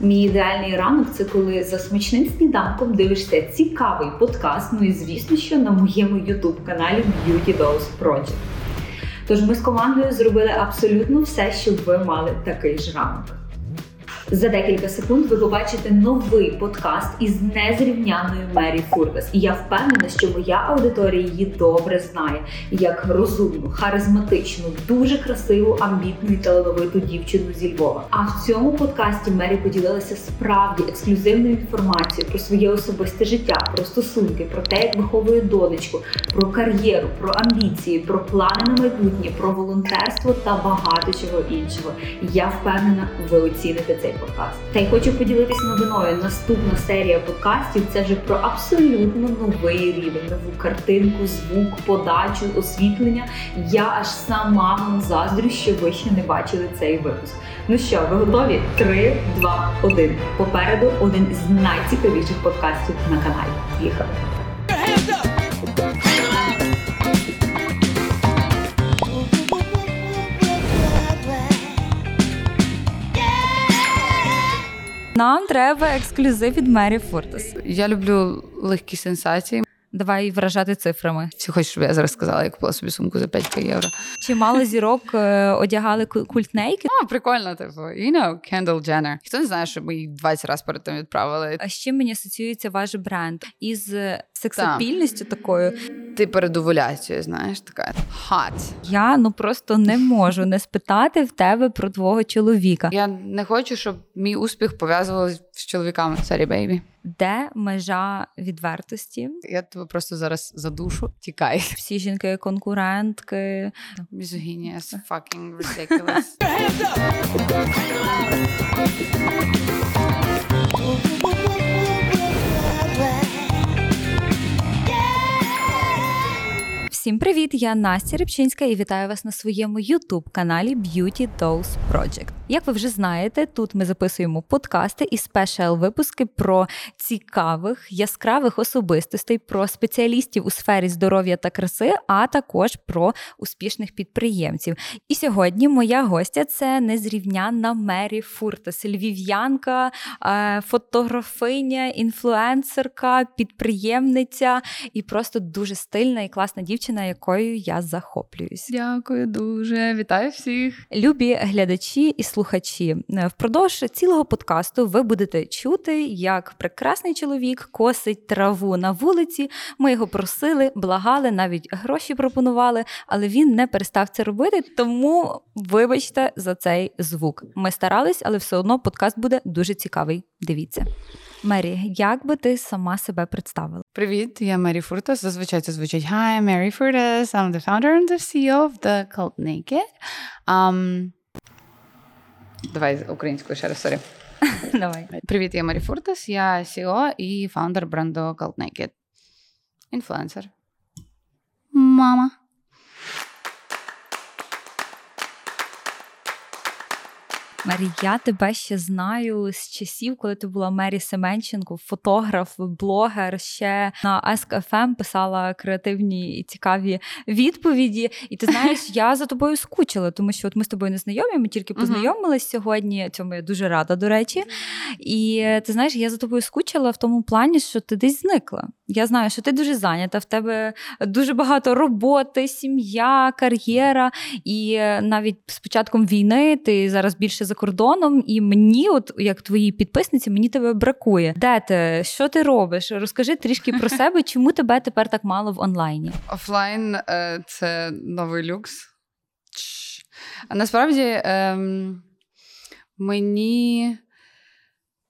Мій ідеальний ранок це коли за смачним сніданком дивишся цікавий подкаст. Ну і звісно, що на моєму ютуб-каналі Beauty Dose Project. Тож ми з командою зробили абсолютно все, щоб ви мали такий ж ранок. За декілька секунд ви побачите новий подкаст із незрівняною Мері Фуртас. І я впевнена, що моя аудиторія її добре знає як розумну, харизматичну, дуже красиву, амбітну і талановиту дівчину зі Львова. А в цьому подкасті Мері поділилася справді ексклюзивною інформацією про своє особисте життя, про стосунки, про те, як виховує донечку, про кар'єру, про амбіції, про плани на майбутнє, про волонтерство та багато чого іншого. Я впевнена, ви оціните цей подкаст. Та й хочу поділитися новиною. Наступна серія подкастів це вже про абсолютно новий рівень, нову картинку, звук, подачу, освітлення. Я аж сама вам заздрю, що ви ще не бачили цей випуск. Ну що, ви готові? Три, два, один. Попереду один з найцікавіших подкастів на каналі. Їхали! Нам треба ексклюзив від Мері Фуртас. Я люблю легкі сенсації. Давай вражати цифрами. Всі хочуть, щоб я зараз сказала, я купила собі сумку за 5 євро. Чимало зірок е, одягали ку- культнейки. О, прикольно, типу, you know, Kendall Jenner. Хто не знає, що ми її 20 разів перед тим відправили. А з чим мені асоціюється ваш бренд? Із сексапільністю такою. Ти перед овуляцією, знаєш, така hot. Я ну просто не можу не спитати в тебе про твого чоловіка. Я не хочу, щоб мій успіх пов'язувався з чоловіками. Sorry, baby. Де межа відвертості? Я тебе просто зараз задушу. Тікай. Всі жінки конкурентки. Мізогінія is fucking ridiculous. Всім привіт! Я Настя Рибчинська і вітаю вас на своєму youtube каналі Beauty Dose Project. Як ви вже знаєте, тут ми записуємо подкасти і спешл випуски про цікавих, яскравих особистостей, про спеціалістів у сфері здоров'я та краси, а також про успішних підприємців. І сьогодні моя гостя це незрівнянна Мері Фуртас, львів'янка, е, фотографиня, інфлюенсерка, підприємниця і просто дуже стильна і класна дівчина, якою я захоплююсь. Дякую дуже. Вітаю всіх. Любі глядачі і слухачі, е, впродовж цілого подкасту ви будете чути, як прекрасний чоловік косить траву на вулиці. Ми його просили, благали, навіть гроші пропонували, але він не перестав це робити. Тому вибачте за цей звук. Ми старались, але все одно подкаст буде дуже цікавий. Дивіться. Мері, як би ти сама себе представила? Привіт, я Мері Фуртас. Зазвичай це звучить Hi, I'm Mary Furtas. I'm the founder and the CEO of The Cult Naked. Um, давай українською ще раз, сорі. Давай. Привіт, я Мері Фуртас, я CEO і фаундер бренду Cult Naked. Інфлюенсер. Мама. Мері, я тебе ще знаю з часів, коли ти була Мері Семенченко, фотограф, блогер. Ще на Ask.fm писала креативні і цікаві відповіді. І ти знаєш, я за тобою скучила, тому що от ми з тобою не знайомі, ми тільки познайомились сьогодні. Цьому я дуже рада, до речі. І ти знаєш, я за тобою скучила в тому плані, що ти десь зникла. Я знаю, що ти дуже зайнята, в тебе дуже багато роботи, сім'я, кар'єра. І навіть з початком війни ти зараз більше за кордоном, і мені, от як твоїй підписниці, мені тебе бракує. Де ти? Що ти робиш? Розкажи трішки про себе, чому тебе тепер так мало в онлайні? Офлайн е, це новий люкс. А насправді ем, мені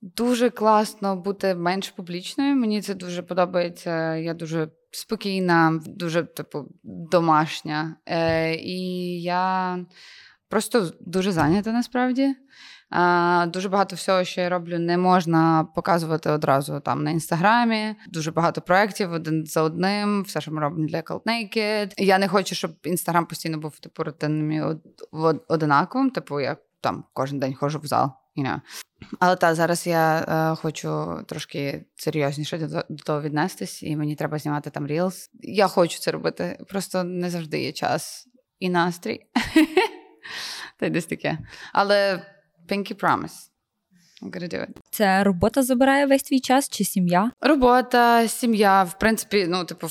дуже класно бути менш публічною. Мені це дуже подобається. Я дуже спокійна, дуже типу домашня. Е, і я просто дуже зайнята насправді. А, дуже багато всього, що я роблю, не можна показувати одразу там на інстаграмі. Дуже багато проєктів один за одним, все, що ми робимо для Cult Naked. Я не хочу, щоб інстаграм постійно був типу рутинним одинаковим. Типу, я там кожен день ходжу в зал. You know. Але та зараз я е, хочу трошки серйозніше до, до того віднестись, і мені треба знімати там Reels. Я хочу це робити. Просто не завжди є час і настрій. Та й десь таке. Але Pinky Promise. I'm gonna do it. Це робота забирає весь твій час чи сім'я? Робота, сім'я, в принципі, ну, типу,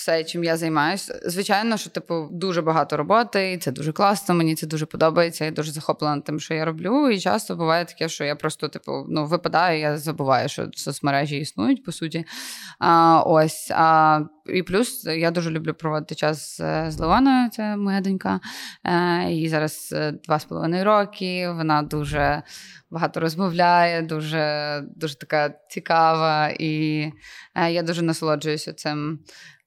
все, чим я займаюся. Звичайно, що типу дуже багато роботи, і це дуже класно. Мені це дуже подобається. Я дуже захоплена тим, що я роблю. І часто буває таке, що я просто, типу, ну, випадаю, я забуваю, що соцмережі існують, по суті. А, Ось. А, І плюс я дуже люблю проводити час з Леоною, це моя донька. Е, їй зараз е, два з половиною роки. Вона дуже багато розмовляє, дуже дуже така цікава, і е, я дуже насолоджуюся цим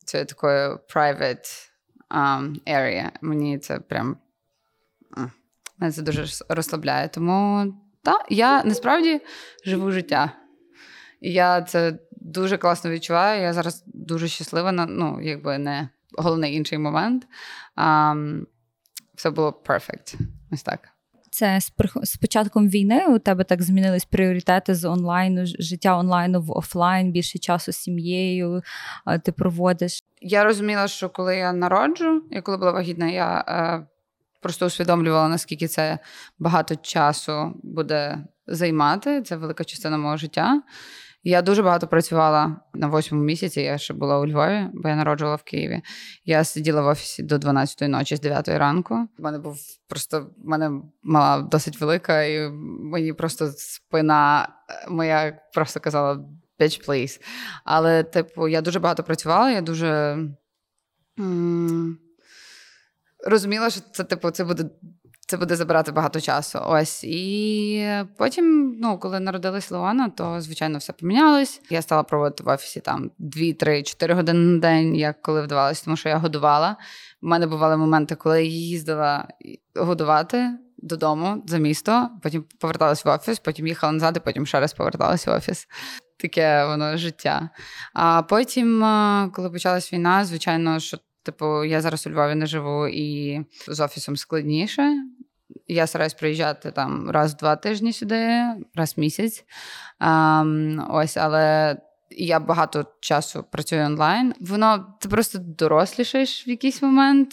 цією такою private um, area. Мені це прям мене це дуже розслабляє. Тому так, я насправді живу життя. Я це дуже класно відчуваю. Я зараз дуже щаслива, ну, якби не головний інший момент. Um, все було perfect. Ось так. Це з початком війни у тебе так змінились пріоритети з онлайну, життя онлайну в офлайн, більше часу з сім'єю ти проводиш. Я розуміла, що коли я народжу, і коли була вагітна, я е, просто усвідомлювала, наскільки це багато часу буде займати. Це велика частина мого життя. Я дуже багато працювала на восьмому місяці. Я ще була у Львові, бо я народжувала в Києві. Я сиділа в офісі до 12-ї ночі з 9-ї ранку. У мене був просто в мене мала досить велика, і мені просто спина моя просто казала bitch, please. Але, типу, я дуже багато працювала, я дуже розуміла, що це, типу, це буде це буде забирати багато часу. Ось. І потім, ну, коли народилась Леона, то, звичайно, все помінялось. Я стала проводити в офісі там 2-3-4 години на день, як коли вдавалося, тому що я годувала. У мене бували моменти, коли я їздила годувати додому за місто, потім поверталась в офіс, потім їхала назад, і потім ще раз поверталась в офіс. Таке воно життя. А потім, коли почалась війна, звичайно, що типу, я зараз у Львові не живу і з офісом складніше. Я стараюсь приїжджати там раз в два тижні сюди, раз в місяць. А, ось, але я багато часу працюю онлайн. Воно ти просто дорослішаєш в якийсь момент.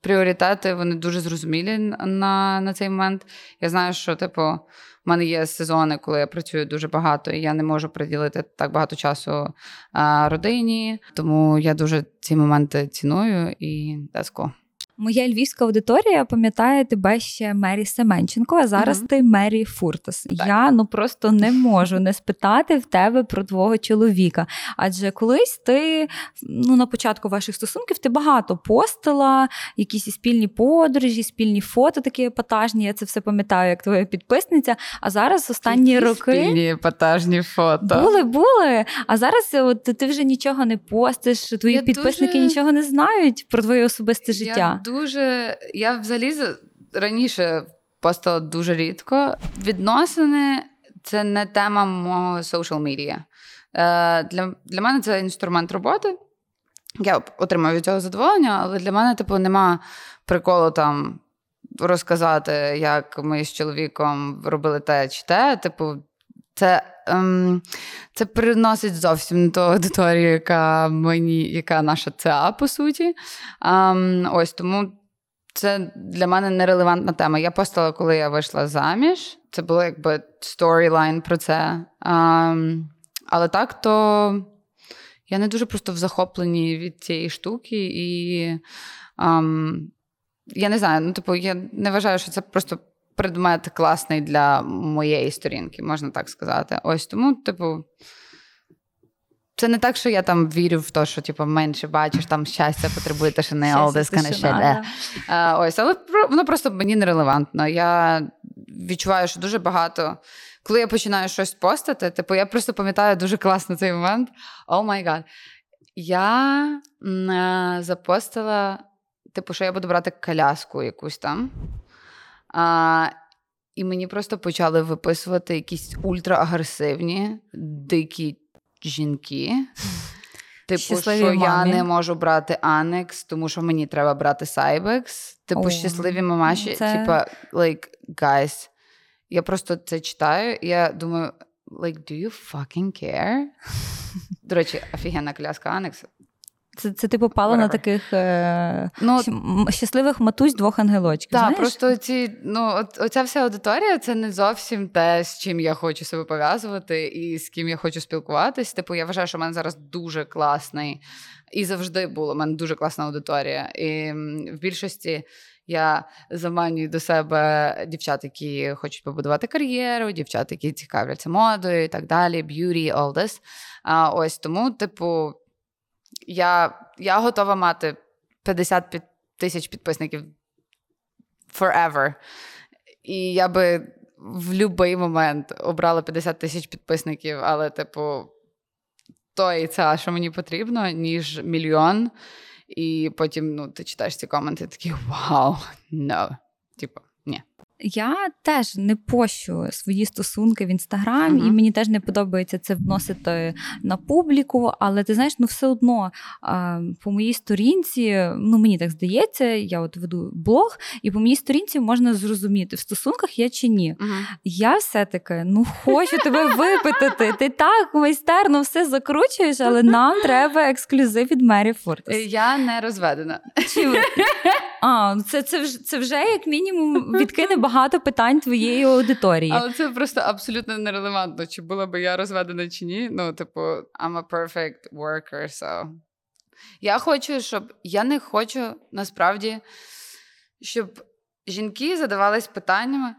Пріоритети вони дуже зрозумілі на на цей момент. Я знаю, що типу у мене є сезони, коли я працюю дуже багато, і я не можу приділити так багато часу а, родині. Тому я дуже ці моменти ціную і that's cool. Моя львівська аудиторія пам'ятає тебе ще Мері Семенченко, а зараз uh-huh. ти Мері Фуртас. Так. Я ну просто не можу не спитати в тебе про твого чоловіка. Адже колись ти ну на початку ваших стосунків ти багато постила, якісь спільні подорожі, спільні фото такі епатажні. Я це все пам'ятаю, як твоя підписниця. А зараз останні Які роки спільні епатажні фото були, були. А зараз от ти вже нічого не постиш. Твої я підписники дуже... нічого не знають про твоє особисте життя. Я дуже. Я взагалі раніше постала дуже рідко. Відносини це не тема мого social media. Е, Для для мене це інструмент роботи. Я отримую від цього задоволення, але для мене, типу, нема приколу там розказати, як ми з чоловіком робили те чи те. Типу, це ем, це приносить зовсім не ту аудиторію, яка мені, яка наша ЦА, по суті. Ем, ось тому це для мене нерелевантна тема. Я постала, коли я вийшла заміж. Це було якби сторілайн про це. Um, але так, то я не дуже просто в захопленні від цієї штуки, і um, я не знаю, ну, типу, я не вважаю, що це просто предмет класний для моєї сторінки, можна так сказати. Ось тому, типу. Це не так, що я там вірю в те, що типу, менше бачиш, там щастя потребує this kind of shit. Uh, ось, але воно просто мені нерелевантно. Я відчуваю, що дуже багато. Коли я починаю щось постати, типу, я просто пам'ятаю дуже класно цей момент. Oh my God. Я запостила, типу, що я буду брати коляску якусь там. А, І мені просто почали виписувати якісь ультраагресивні, дикі жінки. Типу, щасливі що мамі. я не можу брати Анекс, тому що мені треба брати Сайбекс. Типу, О, щасливі мамаші. Це... Типа, like, guys, я просто це читаю, і я думаю, like, do you fucking care? До речі, офігенна коляска Анекс. Це, це ти попала на таких е, Ну, щасливих матусь двох ангелочків. Так, знаєш? просто ці, ну, от, оця вся аудиторія це не зовсім те, з чим я хочу себе пов'язувати і з ким я хочу спілкуватись. Типу, я вважаю, що в мене зараз дуже класний, і завжди було. У мене дуже класна аудиторія. І в більшості я заманюю до себе дівчат, які хочуть побудувати кар'єру, дівчат, які цікавляться модою і так далі, beauty, all this. А, ось тому, типу, я, я готова мати 50 тисяч підписників forever. І я би в будь-який момент обрала 50 тисяч підписників, але, типу, то і це, що мені потрібно, ніж мільйон. І потім ну, ти читаєш ці коменти, і такий вау, no. Типу. Я теж не пощу свої стосунки в інстаграм, Мгм. і мені теж не подобається це вносити на публіку. Але ти знаєш, ну все одно по моїй сторінці, ну мені так здається, я от веду блог, і по моїй сторінці можна зрозуміти, в стосунках я чи ні. Я все-таки ну хочу тебе випитати. Ти так майстерно все закручуєш, але нам треба ексклюзив від Мері Фортес. Я не розведена. Чи А, це, це, вже, це вже як мінімум відкине багато питань твоєї аудиторії. Але це просто абсолютно нерелевантно, чи була би я розведена чи ні. Ну, типу, I'm a perfect worker, so. Я хочу, щоб я не хочу насправді, щоб жінки задавались питаннями,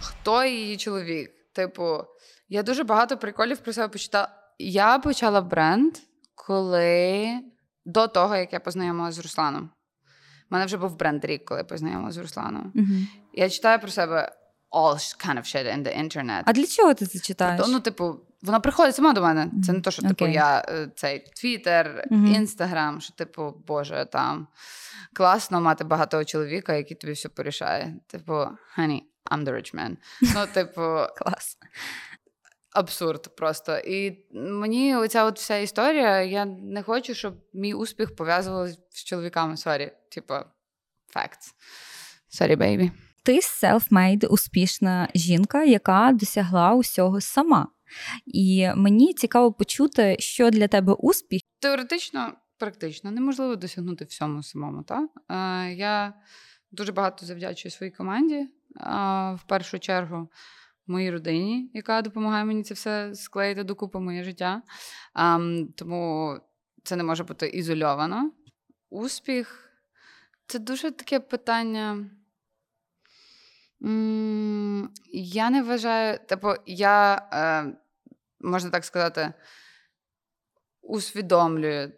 хто її чоловік. Типу, я дуже багато приколів про себе почитала. Я почала бренд, коли до того, як я познайомилася з Русланом. У мене вже був бренд рік, коли я познайомилася з Русланом. Мгм. Я читаю про себе all kind of shit in the internet. А для чого ти це читаєш? Тобто, ну, типу, вона приходить сама до мене. Це не то, що типу, я е, цей Твіттер. Інстаграм, що, типу, Боже, там класно мати багатого чоловіка, який тобі все порішає. Типу, honey, I'm the rich man. Ну, типу, Клас. абсурд просто. І мені оця от вся історія, я не хочу, щоб мій успіх пов'язувався з чоловіками. Сорі, типу, facts. Sorry, baby. Ти self-made успішна жінка, яка досягла усього сама. І мені цікаво почути, що для тебе успіх. Теоретично, практично неможливо досягнути всьому самому. Та? Е, я дуже багато завдячую своїй команді. Е, в першу чергу моїй родині, яка допомагає мені це все склеїти докупи моє життя. Ем, тому це не може бути ізольовано. Успіх це дуже таке питання. Я не вважаю, типу, я, е, можна так сказати, усвідомлюю,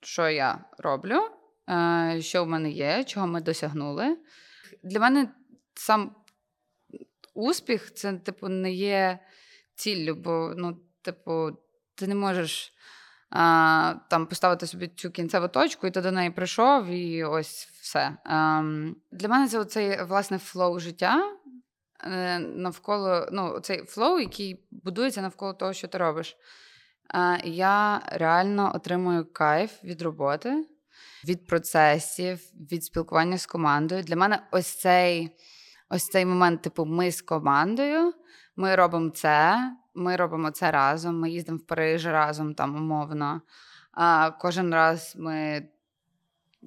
що я роблю, е, що в мене є, чого ми досягнули. Для мене сам успіх це, типу, не є ціллю, бо, ну, типу, ти не можеш а, там поставити собі цю кінцеву точку, і ти до неї прийшов, і ось все. Ем, для мене це оцей, власне, flow життя. е, Навколо ну, цей flow, який будується навколо того, що ти робиш. Е, Я реально отримую кайф від роботи, від процесів, від спілкування з командою. Для мене ось цей, ось цей момент, типу, ми з командою, ми робимо це, ми робимо це разом, ми їздимо в Париж разом, там умовно. А кожен раз ми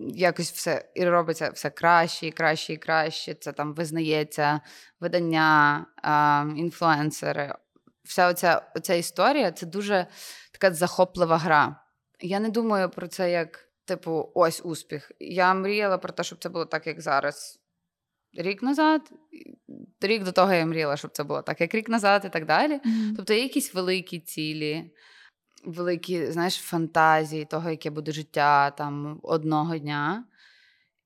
якось все і робиться все краще, і краще, і краще. Це там визнається видання, а, інфлюенсери. Вся оця, оця історія це дуже така захоплива гра. Я не думаю про це як, типу, ось успіх. Я мріяла про те, щоб це було так, як зараз. Рік назад, рік до того я мріяла, щоб це було так, як рік назад, і так далі. Тобто є якісь великі цілі, великі, знаєш, фантазії того, яке буде життя там одного дня.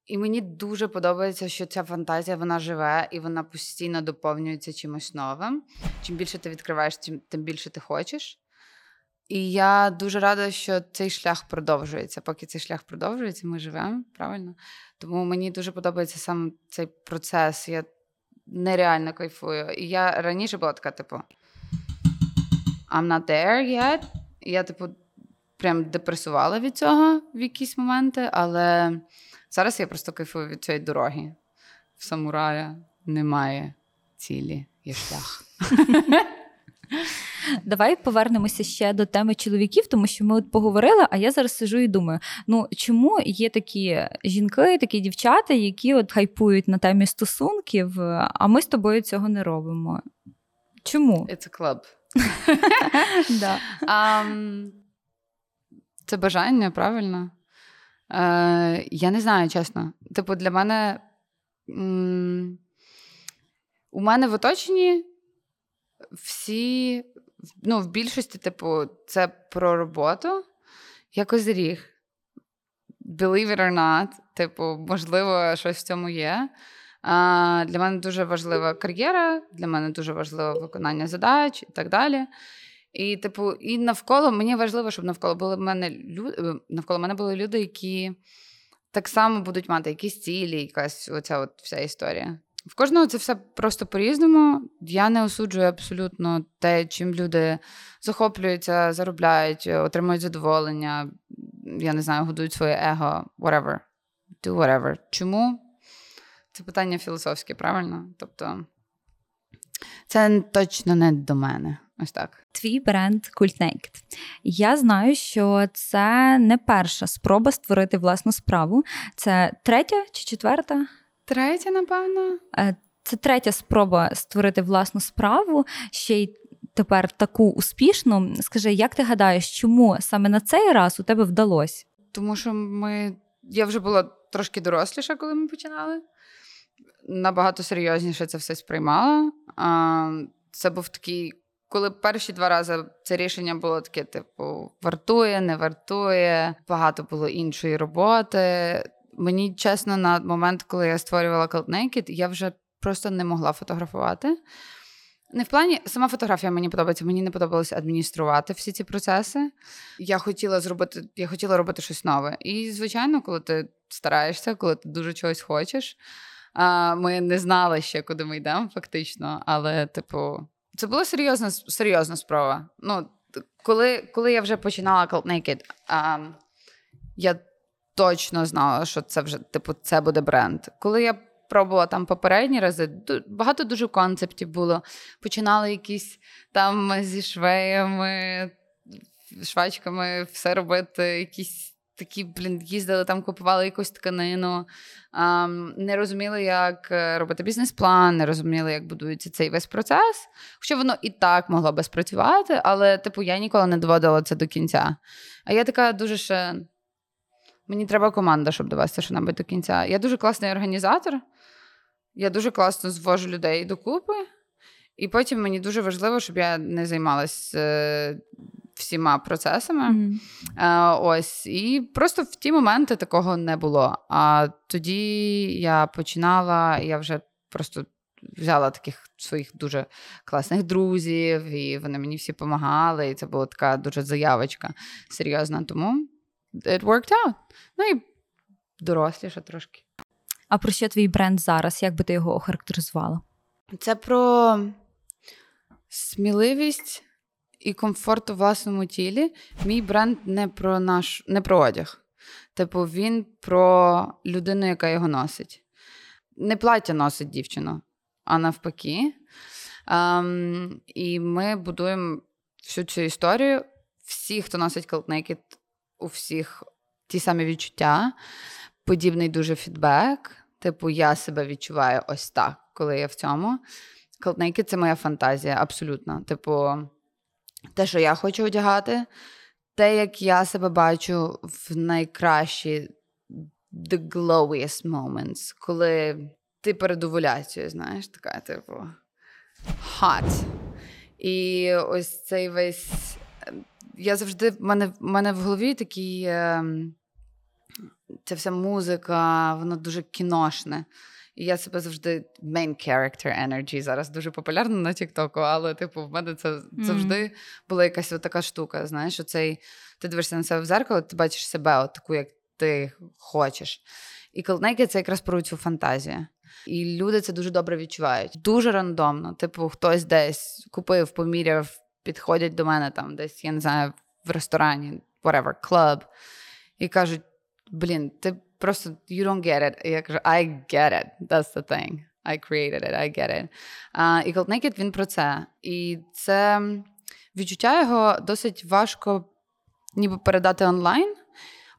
І мені дуже подобається, що ця фантазія вона живе і вона постійно доповнюється чимось новим. Чим більше ти відкриваєш, тим більше ти хочеш. І я дуже рада, що цей шлях продовжується. Поки цей шлях продовжується, ми живемо, правильно? Тому мені дуже подобається саме цей процес. Я нереально кайфую. І я раніше була така, типу, I'm not there yet. Я, типу, прям депресувала від цього в якісь моменти, але зараз я просто кайфую від цієї дороги. В самурая немає цілі, є шлях. Давай повернемося ще до теми чоловіків, тому що ми от поговорили, а я зараз сижу і думаю: ну чому є такі жінки, такі дівчата, які от хайпують на темі стосунків, а ми з тобою цього не робимо? Чому? It's a club. Да. Um, це бажання, правильно? Е, Я не знаю, чесно. Типу, для мене. М- у мене в оточенні всі, ну, в більшості, типу, це про роботу. Я козиріг. Believe it or not, типу, можливо, щось в цьому є. А, Для мене дуже важлива кар'єра, для мене дуже важливе виконання задач і так далі. І, типу, і навколо мені важливо, щоб навколо були мене люди, навколо мене були люди, які так само будуть мати якісь цілі, якась оця от вся історія. В кожного це все просто по-різному. Я не осуджую абсолютно те, чим люди захоплюються, заробляють, отримують задоволення. Я не знаю, годують своє его, whatever. Do whatever. Чому? Це питання філософське, правильно? Тобто, це точно не до мене. Ось так. Твій бренд Cult Naked. Я знаю, що це не перша спроба створити власну справу. Це третя чи четверта? Третя, напевно. Е, це третя спроба створити власну справу, ще й тепер таку успішну. Скажи, як ти гадаєш, чому саме на цей раз у тебе вдалося? Тому що ми. Я вже була трошки доросліша, коли ми починали. Набагато серйозніше це все сприймала. Це був такий, коли перші два рази це рішення було таке: типу, вартує, не вартує, багато було іншої роботи. Мені чесно, на момент, коли я створювала Cold Naked, я вже просто не могла фотографувати. Не в плані сама фотографія мені подобається, мені не подобалося адмініструвати всі ці процеси. Я хотіла зробити, я хотіла робити щось нове. І, звичайно, коли ти стараєшся, коли ти дуже чогось хочеш. Ми не знали ще, куди ми йдемо, фактично. Але, типу, це була серйозна серйозна спроба. Ну, Коли коли я вже починала Cold Naked, я точно знала, що це вже типу, це буде бренд. Коли я пробувала там попередні рази, багато дуже концептів було. Починали якісь там зі швеями, швачками все робити, якісь. Такі, блін, їздили там, купували якусь тканину, а, не розуміли, як е, робити бізнес-план, не розуміли, як будується цей весь процес. Хоча воно і так могло би спрацювати, але, типу, я ніколи не доводила це до кінця. А я така дуже ще Мені треба команда, щоб довести що небудь до кінця. Я дуже класний організатор, я дуже класно звожу людей докупи, і потім мені дуже важливо, щоб я не займалася е, всіма процесами. Mm-hmm. Ось, І просто в ті моменти такого не було. А тоді я починала, я вже просто. Взяла таких своїх дуже класних друзів, і вони мені всі допомагали. І це була така дуже заявочка серйозна. Тому it worked out. Ну і доросліше трошки. А про що твій бренд зараз? Як би ти його охарактеризувала? Це про сміливість і комфорт у власному тілі. Мій бренд не про наш не про одяг. Типу, він про людину, яка його носить. Не плаття носить дівчину, а навпаки. Um, і ми будуємо всю цю історію. Всі, хто носить Cold Naked, у всіх ті самі відчуття, подібний дуже фідбек. Типу, я себе відчуваю ось так, коли я в цьому. Cold – це моя фантазія, абсолютно. Типу, те, що я хочу одягати, те, як я себе бачу в найкращі the glowiest moments, коли ти перед овуляцією, знаєш, така, типу, hot. І ось цей весь я завжди в мене в мене в голові такий. Е, ця вся музика, воно дуже кіношне. І я себе завжди main character energy зараз дуже популярно на Тіктоку, але, типу, в мене це завжди mm-hmm. була якась така штука. Знаєш, оцей, ти дивишся на себе в зеркало, ти бачиш себе от таку, як ти хочеш. І Cold це якраз про цю фантазію. І люди це дуже добре відчувають. Дуже рандомно. Типу, хтось десь купив, поміряв підходять до мене там десь, я не знаю, в ресторані, whatever, club, і кажуть: блін, ти просто you don't get it. І я кажу, I get it. That's the thing. I created it, I get it. Uh, і Cold Naked, він про це. І це відчуття його досить важко ніби передати онлайн,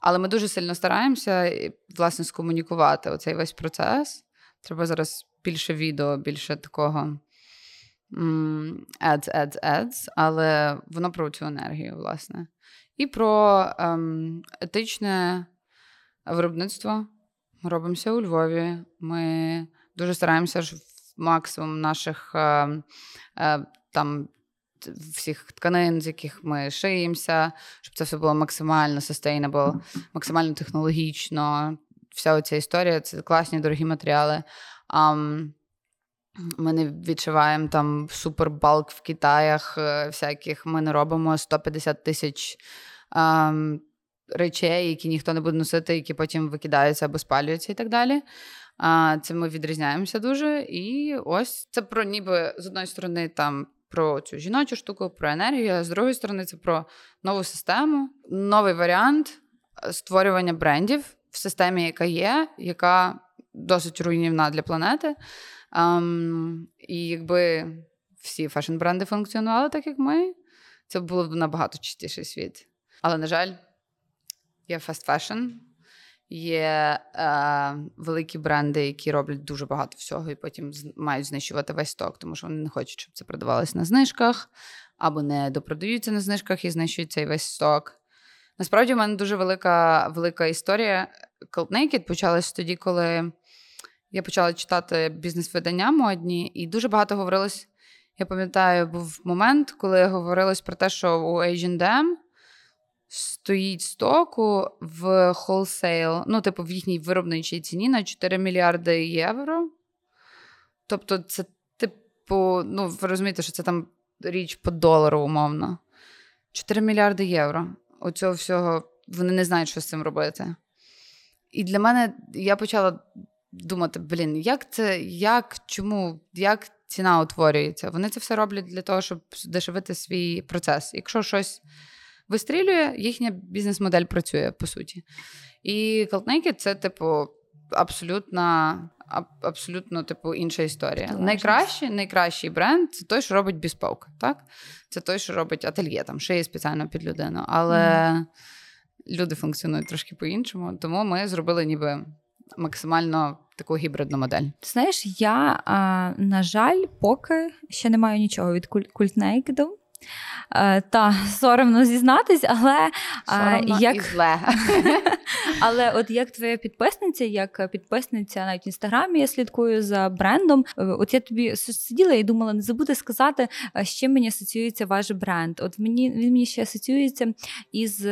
але ми дуже сильно стараємося власне скомунікувати оцей весь процес. Треба зараз більше відео, більше такого ads, ads, ads, але воно про цю енергію, власне. І про ем, етичне виробництво. Ми робимося у Львові. Ми дуже стараємося ж максимум наших е, е, там. Всіх тканин, з яких ми шиємося, щоб це все було максимально sustainable, максимально технологічно. Вся оця історія це класні дорогі матеріали. Um, ми не відчуваємо там супербалк в Китаях е, всяких. Ми не робимо 150 тисяч um, речей, які ніхто не буде носити, які потім викидаються або спалюються і так далі. А, Це ми відрізняємося дуже. І ось це про ніби з одної сторони там. Про цю жіночу штуку, про енергію, а з другої сторони, це про нову систему, новий варіант е, створювання брендів в системі, яка є, яка досить руйнівна для планети. Um, і якби всі fashion-бренди функціонували так, як ми, це було б набагато чистіший світ. Але, на жаль, є fast fashion, є е, великі бренди, які роблять дуже багато всього, і потім мають знищувати весь stock, тому що вони не хочуть, щоб це продавалося на знижках, або не допродаються на знижках і знищують цей весь сток. Насправді, в мене дуже велика велика історія. Cold Naked почалась тоді, коли я почала читати бізнес-видання модні, і дуже багато говорилось. Я пам'ятаю, був момент, коли говорилось про те, що у H&M стоїть стоку в wholesale, ну, типу, в їхній виробничій ціні на 4 мільярди євро. Тобто, це, типу, ну, ви розумієте, що це там річ по долару, умовно. 4 мільярди євро. Оцього всього вони не знають, що з цим робити. І для мене я почала думати: блін, як це, як, чому, як ціна утворюється? Вони це все роблять для того, щоб дешевити свій процес. Якщо щось вистрілює, їхня бізнес-модель працює по суті. І Cold це, типу, абсолютно. Абсолютно, типу, інша історія. Найкращий найкращий бренд це той, що робить біспок, так? Це той, що робить ательє, там шиє спеціально під людину. Але mm. люди функціонують трошки по-іншому, тому ми зробили ніби максимально таку гібридну модель. Знаєш, я, на жаль, поки ще не маю нічого від культнейкеду. Е, та соромно зізнатись, але Соромно як... і зле. але от як твоя підписниця, як підписниця навіть в інстаграмі, я слідкую за брендом. Е, от я тобі сиділа і думала, не забути сказати, з чим мені асоціюється ваш бренд. От мені він мені ще асоціюється із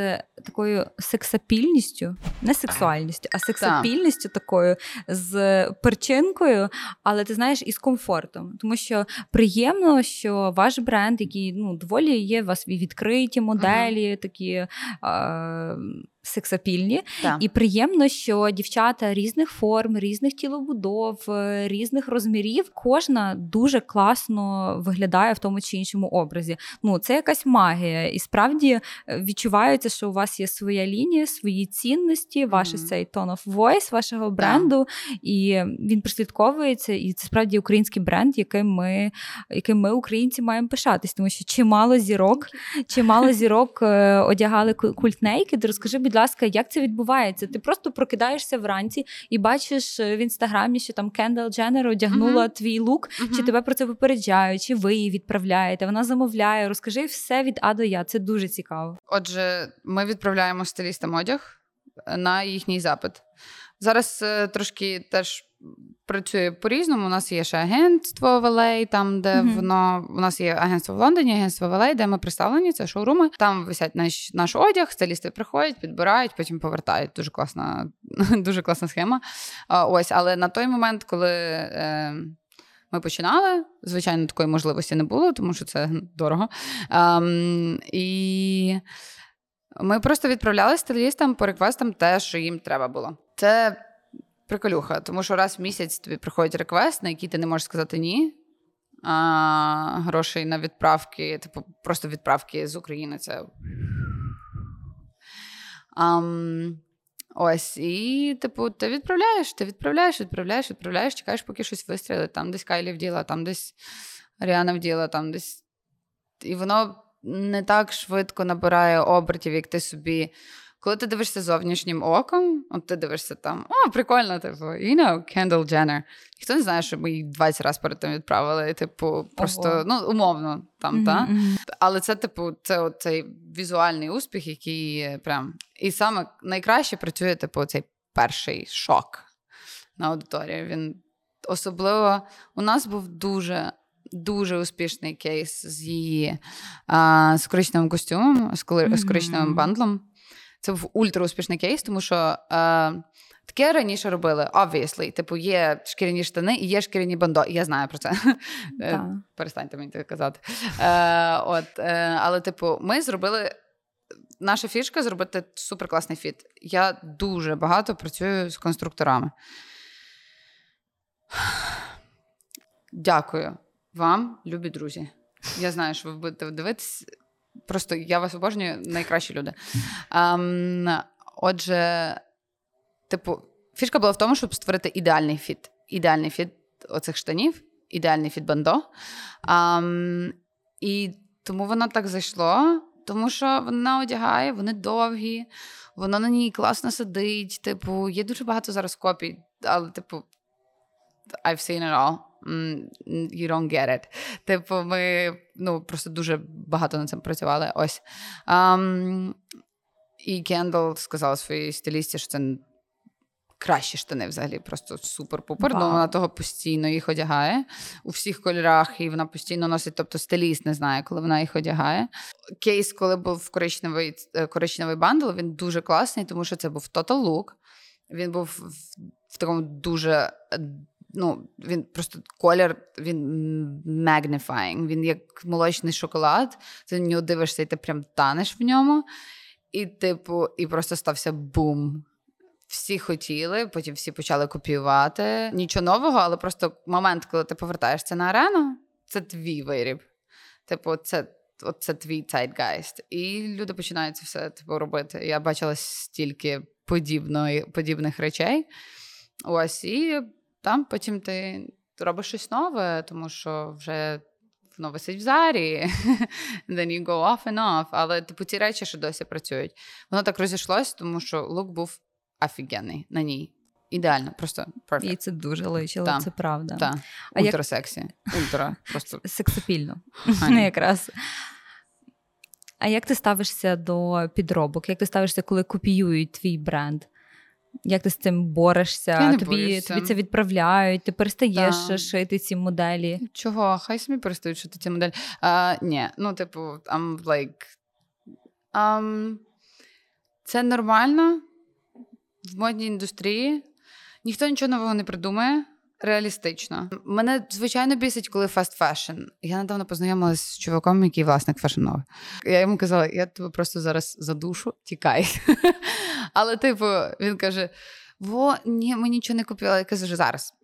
такою сексапільністю, не сексуальністю, а сексапільністю такою з перчинкою, але ти знаєш, із комфортом. Тому що приємно, що ваш бренд, який ну доволі є у вас відкриті моделі, такі. А, сексапільні. Так. І приємно, що дівчата різних форм, різних тілобудов, е, різних розмірів, кожна дуже класно виглядає в тому чи іншому образі. Ну, це якась магія. І справді е, відчувається, що у вас є своя лінія, свої цінності, ваш mm-hmm. цей tone of voice вашого бренду, yeah. і він прослідковується. І це справді український бренд, яким ми, яким ми, українці, маємо пишатись, тому що чимало зірок, чимало зірок е, одягали культнейки. Розкажи, будь ласка, як це відбувається? Ти просто прокидаєшся вранці і бачиш е, в інстаграмі, що там Кендал Дженнер одягнула uh-huh. твій лук, uh-huh. чи тебе про це попереджають, чи ви її відправляєте? Вона замовляє. Розкажи все від А до Я. Це дуже цікаво. Отже, ми відправляємо стилістам одяг на їхній запит. Зараз е, трошки теж працює по-різному. У нас є ще агентство в LA, там, де mm-hmm. воно у нас є агентство в Лондоні, агентство в LA, де ми представлені, це шоуруми. Там висять наш наш одяг, стилісти приходять, підбирають, потім повертають. Дуже класна, дуже класна схема. Ось, але на той момент, коли. Е, ми починали. Звичайно, такої можливості не було, тому що це дорого. Um, і ми просто відправляли стилістам по реквестам те, що їм треба було. Це приколюха, тому що раз в місяць тобі приходить реквест, на який ти не можеш сказати ні. А, Грошей на відправки, типу, просто відправки з України. Це. Um, ось, і, типу, ти відправляєш, ти відправляєш, відправляєш, відправляєш, чекаєш, поки щось вистрілить. Там десь Кайлі вділа, там десь Аріана вділа, там десь. І воно не так швидко набирає обертів, як ти собі. Коли ти дивишся зовнішнім оком, от ти дивишся там, о, прикольно, типу, you know, Kendall Jenner. Ніхто не знає, що ми її 20 разів перед тим відправили, типу, просто Ого. ну, умовно там, Мгм, та? Але це, типу, це цей візуальний успіх, який прям. І саме найкраще працює, типу, цей перший шок на аудиторію. Він особливо у нас був дуже. Дуже успішний кейс з її а, з коричневим костюмом, з, коли, коричневим бандлом. Це був ультра успішний кейс, тому що е, таке раніше робили, obviously. Типу, є шкіряні штани і є шкіряні бандо. Я знаю про це. Е, Так. Перестаньте мені це казати. Е, от, е, але, типу, ми зробили. Наша фішка зробити суперкласний фіт. Я дуже багато працюю з конструкторами. Дякую вам, любі друзі. Я знаю, що ви будете дивитись. Просто я вас обожнюю, найкращі люди. Ем, отже, типу, фішка була в тому, щоб створити ідеальний фіт. Ідеальний фіт оцих штанів, ідеальний фіт бандо. Ем, і тому воно так зайшло, тому що вона одягає, вони довгі, воно на ній класно сидить. Типу, є дуже багато зараз копій, але, типу, I've seen it all. You don't get it. Типу, ми ну, просто дуже багато над цим працювали. Ось. Um, і Кендал сказала своїй стилісті, що це кращі штани взагалі, просто супер-пупер. Ну, вона того постійно їх одягає у всіх кольорах, і вона постійно носить, тобто стиліст не знає, коли вона їх одягає. Кейс, коли був коричневий, е, коричневий бандл, він дуже класний, тому що це був Total Look. Він був в, в такому дуже. Ну, він просто колір, він magnifying, він як молочний шоколад. Ти на нього дивишся, і ти прям танеш в ньому. І, типу, і просто стався бум. Всі хотіли, потім всі почали копіювати. Нічого нового, але просто момент, коли ти повертаєшся на арену, це твій виріб. Типу, це, це твій zeitgeist. І люди починають це все типу, робити. Я бачила стільки подібної, подібних речей. Ось, і там потім ти робиш щось нове, тому що вже воно висить в зарі. Then you go off and off. Але типу ці речі ще досі працюють. Воно так розійшлось, тому що лук був офігенний на ній. Ідеально, просто perfect. І це дуже личило, Так. це правда. Так, А як- ультра сексі. Ультра. Просто Сексапільно. Ані. Якраз. А як ти ставишся до підробок? Як ти ставишся, коли копіюють твій бренд? Як ти з цим борешся? Я не тобі, тобі це відправляють, ти перестаєш Так. шити ці моделі. чого? Хай самі перестають шити ці моделі. А, ні, ну, типу, I'm like. Um, це нормально в модній індустрії. Ніхто нічого нового не придумає. Реалістично. Мене звичайно бісить, коли fast fashion. Я недавно познайомилася з чуваком, який власник фешеновий. Я йому казала, я тебе просто зараз задушу, тікай. Але, типу, він каже: Во, ні, ми нічого не купили. Я кажу, зараз.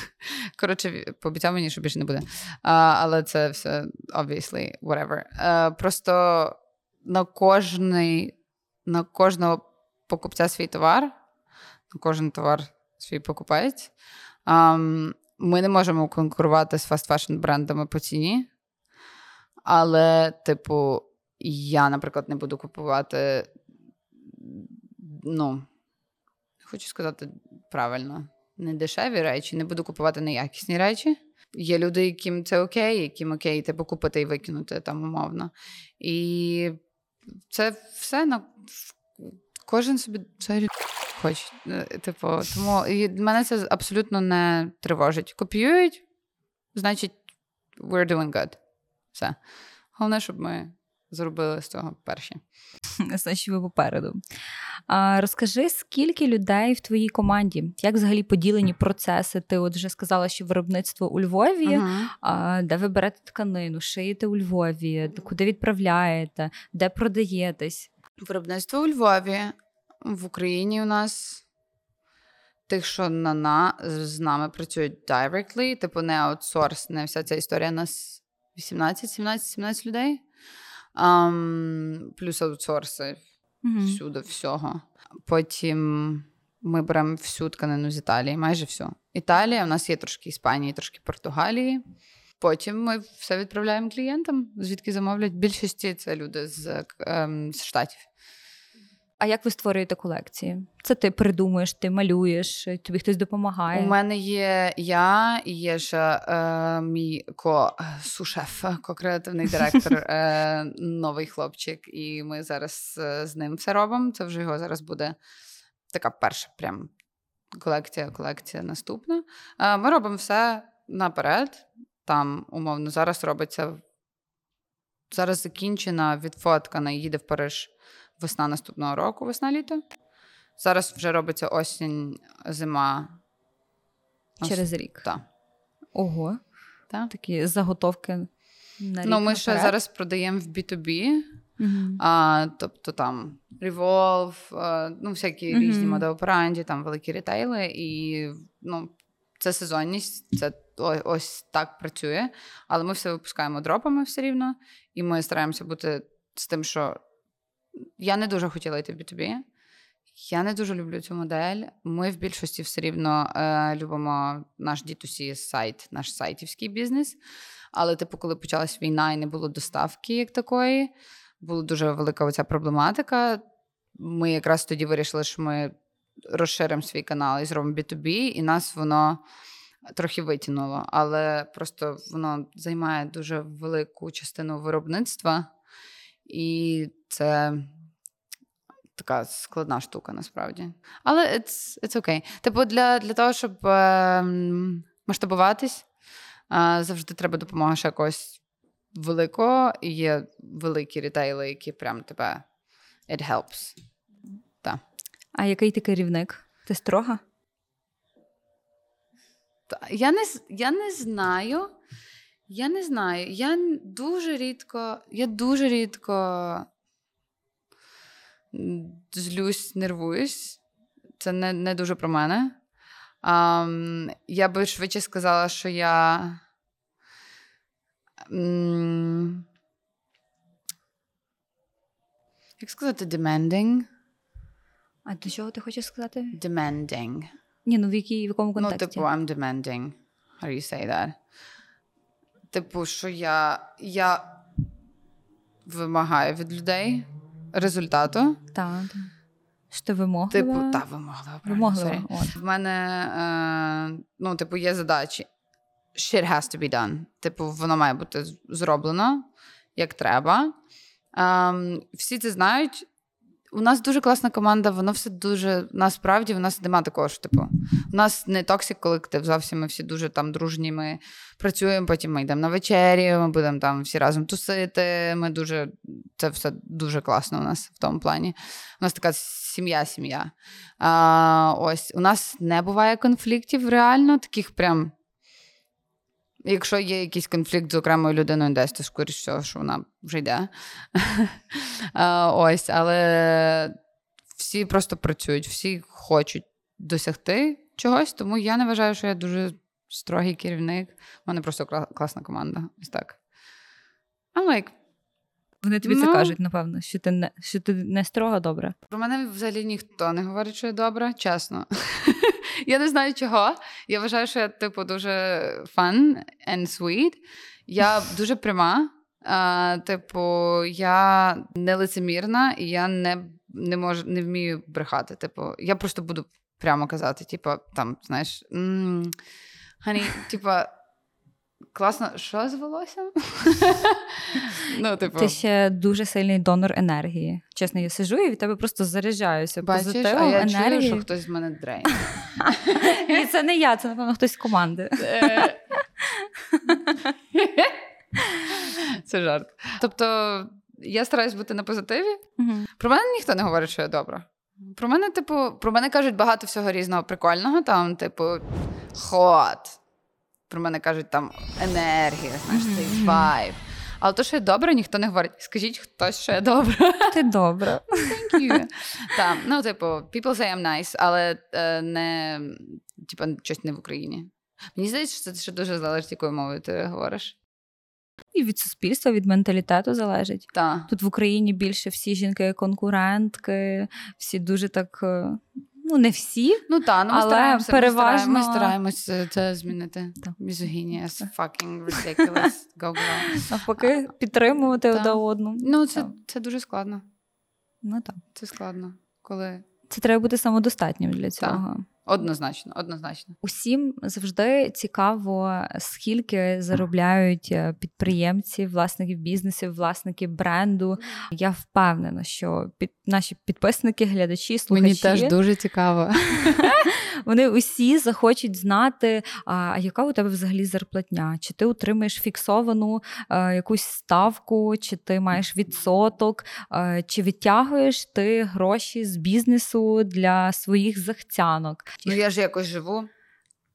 Коротше, пообіцяв мені, що більше не буде. А, але це все obviously, whatever. А, просто на кожний, на кожного покупця свій товар, на кожен товар свій покупець. Ам, ми не можемо конкурувати з фаст-фешн брендами по ціні. Але, типу, я, наприклад, не буду купувати. Ну, хочу сказати правильно, не дешеві речі, не буду купувати неякісні речі. Є люди, яким це окей, яким окей, типу купити і викинути там умовно. І це все на кожен собі sorry, хоче. Е, Типу, тому і мене це абсолютно не тривожить. Копіюють, значить, we're doing good. Все. Головне, щоб ми зробили з цього перші. Значить, ви попереду. А, розкажи, скільки людей в твоїй команді? Як взагалі поділені процеси? Ти от вже сказала, що виробництво у Львові, Мгм. а, де ви берете тканину, шиєте у Львові, куди відправляєте, де продаєтесь? Виробництво у Львові. В Україні у нас тих, що на, на з нами працюють directly, типу не аутсорс, не вся ця історія у нас 18, 17, 17 людей. Ам, плюс аутсорси Мгм. всюди, всього. Потім ми беремо всю тканину з Італії, майже всю. Італія, у нас є трошки Іспанії, трошки Португалії. Потім ми все відправляємо клієнтам, звідки замовлять. Більшості це люди з, ем, з штатів. А як ви створюєте колекції? Це ти придумуєш, ти малюєш, тобі хтось допомагає. У мене є я і є ще е, мій ко-сушеф, ко-креативний директор, е, новий хлопчик, і ми зараз е, з ним все робимо. Це вже його зараз буде така перша прям колекція, колекція наступна. Е, ми робимо все наперед. Там, умовно, зараз робиться. Зараз закінчена, відфоткана, їде в Париж весна наступного року, весна-літо. Зараз вже робиться осінь, зима. Через рік. Так. Ого. Так. Такі заготовки. На рік Ну, ми ще зараз продаємо в B2B, Мгм. а, тобто там Revolve, а, ну, всякі Мгм. різні модеоперанді, там великі рітейли, і ну, це сезонність, це ось так працює. Але ми все випускаємо дропами все рівно, і ми стараємося бути з тим, що я не дуже хотіла йти в B2B. Я не дуже люблю цю модель. Ми в більшості все рівно е, любимо наш D2C сайт, наш сайтівський бізнес. Але, типу, коли почалась війна і не було доставки як такої, була дуже велика оця проблематика. Ми якраз тоді вирішили, що ми розширимо свій канал і зробимо B2B, і нас воно трохи витягнуло. Але просто воно займає дуже велику частину виробництва, і це така складна штука насправді. Але it's, it's okay. Типу, для, для того, щоб е, масштабуватись, е, завжди треба допомога ще якогось великого, і є великі рітейли, які прям тебе it helps. А який ти керівник? Ти строга? Та, Я не, я не знаю. Я не знаю. Я дуже рідко, я дуже рідко злюсь, нервуюсь. Це не, не дуже про мене. Ам, я би швидше сказала, що я. м, Як сказати demanding? А до чого ти хочеш сказати? Demanding. Ні, ну в якій в якому Ну, типу, I'm demanding. How do you say that? Типу, що я, я вимагаю від людей результату. Так. Що ти вимоглива? Типу, та вимоглива. Вимоглива. От. В мене, е, ну, типу, є задачі. Shit has to be done. Типу, воно має бути зроблено як треба. Ем, всі це знають. У нас дуже класна команда, воно все дуже насправді в нас нема такого ж. Типу, у нас не токсик колектив, зовсім ми всі дуже там дружні. Ми працюємо, потім ми йдемо на вечері, ми будемо там всі разом тусити. Ми дуже це все дуже класно у нас в тому плані. У нас така сім'я-сім'я. А, ось у нас не буває конфліктів реально, таких прям. Якщо є якийсь конфлікт з окремою людиною десь, то скоріш всього, що вона вже йде. Ось, але всі просто працюють, всі хочуть досягти чогось, тому я не вважаю, що я дуже строгий керівник. У мене просто класна команда. Ось так. I'm like, Вони тобі це Ну. кажуть, напевно, що ти не що ти не строга добре. Про мене взагалі ніхто не говорить, що я добра, чесно. я не знаю чого. Я вважаю, що я, типу, дуже fun and sweet. Я дуже пряма. А, типу, я не лицемірна, і я не, не можу, не вмію брехати. Типу, я просто буду прямо казати, типу, там, знаєш, «М, honey, типу, класно, що з волоссям? ну, типу, Ти ще дуже сильний донор енергії. Чесно, я сижу і від тебе просто заряджаюся бачиш, а позитивом, я чую, що хтось з мене дрейне. Ні, це не я, це напевно хтось з команди. Е. Це жарт. Тобто, я стараюсь бути на позитиві. Про мене ніхто не говорить, що я добра. Про мене, типу, про мене кажуть багато всього різного прикольного, там, типу, хот. Про мене кажуть там енергія, знаєш, цей вайб. Але то, що я добра, ніхто не говорить. Скажіть хтось, що я добра. Ти добре. Thank you. Так, ну, типу, people say I'm nice, але е, не, типу, щось не в Україні. Мені здається, що це ще дуже залежить, якою мовою ти говориш. І від суспільства, від менталітету залежить. Так. Тут в Україні більше всі жінки конкурентки, всі дуже так. Е, Ну, не всі. Ну так, ну ми Але стараємося, переважно- ми стараємось, ми стараємось це змінити. Так. Мізогінія fucking ridiculous. Go. Навпаки, підтримувати одне одну. Ну, це, Так. це дуже складно. Ну так. Це складно. Коли Це треба бути самодостатнім для цього. Однозначно, однозначно. Усім завжди цікаво, скільки заробляють е, підприємці, власники бізнесів, власники бренду. Я впевнена, що під наші підписники, глядачі, слухачі Мені теж дуже цікаво. вони усі захочуть знати, а, яка у тебе взагалі зарплатня? Чи ти отримаєш фіксовану а, якусь ставку, чи ти маєш відсоток, а, чи відтягуєш ти гроші з бізнесу для своїх захцянок? Ну я ж якось живу.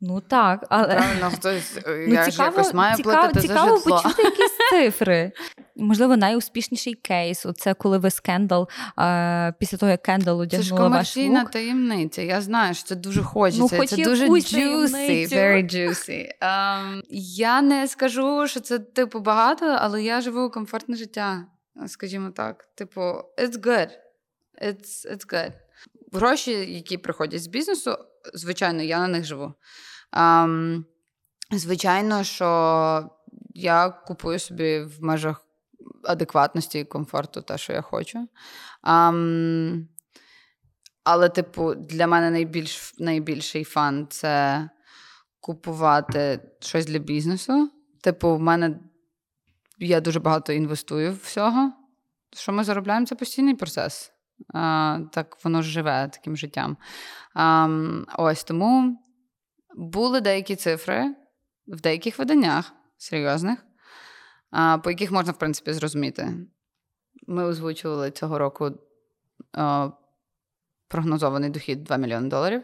Ну так, але Правильно, хтось е, Ну, я ж якось маю платити цікаво за житло. почути якісь цифри. Можливо, найуспішніший кейс це коли ви скендал е, після того, як Кендал Це ж одягнула ваш комерційна лук. таємниця. Я знаю, що це дуже хочеться. Ну, хоч це дуже juicy, very juicy. Ем, я не скажу, що це типу багато, але я живу комфортне життя, скажімо так. Типу, it's good. It's, it's good. Гроші, які приходять з бізнесу, звичайно, я на них живу. Ем, звичайно, що я купую собі в межах адекватності і комфорту те, що я хочу. Ам, але, типу, для мене найбільш, найбільший фан це купувати щось для бізнесу. Типу, в мене я дуже багато інвестую в всього. Що ми заробляємо, це постійний процес. А, так воно живе таким життям. Ам, ось тому були деякі цифри в деяких виданнях серйозних, по яких можна, в принципі, зрозуміти. Ми озвучували цього року прогнозований дохід 2 мільйони доларів.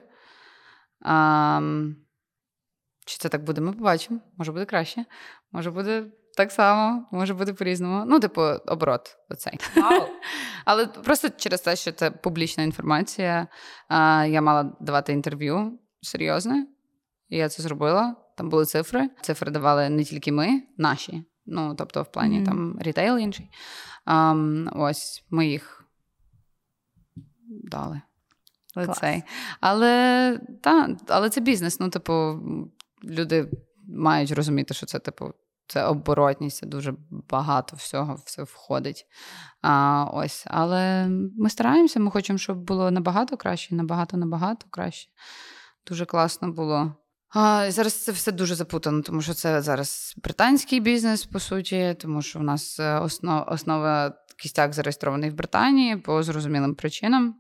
Чи це так буде, ми побачимо. Може буде краще, може буде так само, може буде по-різному. Ну, типу, оборот оцей. Вау. Але просто через те, що це публічна інформація, я мала давати інтерв'ю серйозне, і я це зробила. Там були цифри. Цифри давали не тільки ми, наші. Ну, тобто, в плані Мгм. там рітейл інший. Ам, ось ми їх дали. Але Клас. цей. Але, та, але це бізнес. Ну, типу, люди мають розуміти, що це, типу, це оборотність, це дуже багато всього все входить. А, ось, але ми стараємося, ми хочемо, щоб було набагато краще, набагато, набагато краще. Дуже класно було. А, зараз це все дуже запутано, тому що це зараз британський бізнес, по суті, тому що в нас е, основ, основа кістяк зареєстрований в Британії по зрозумілим причинам.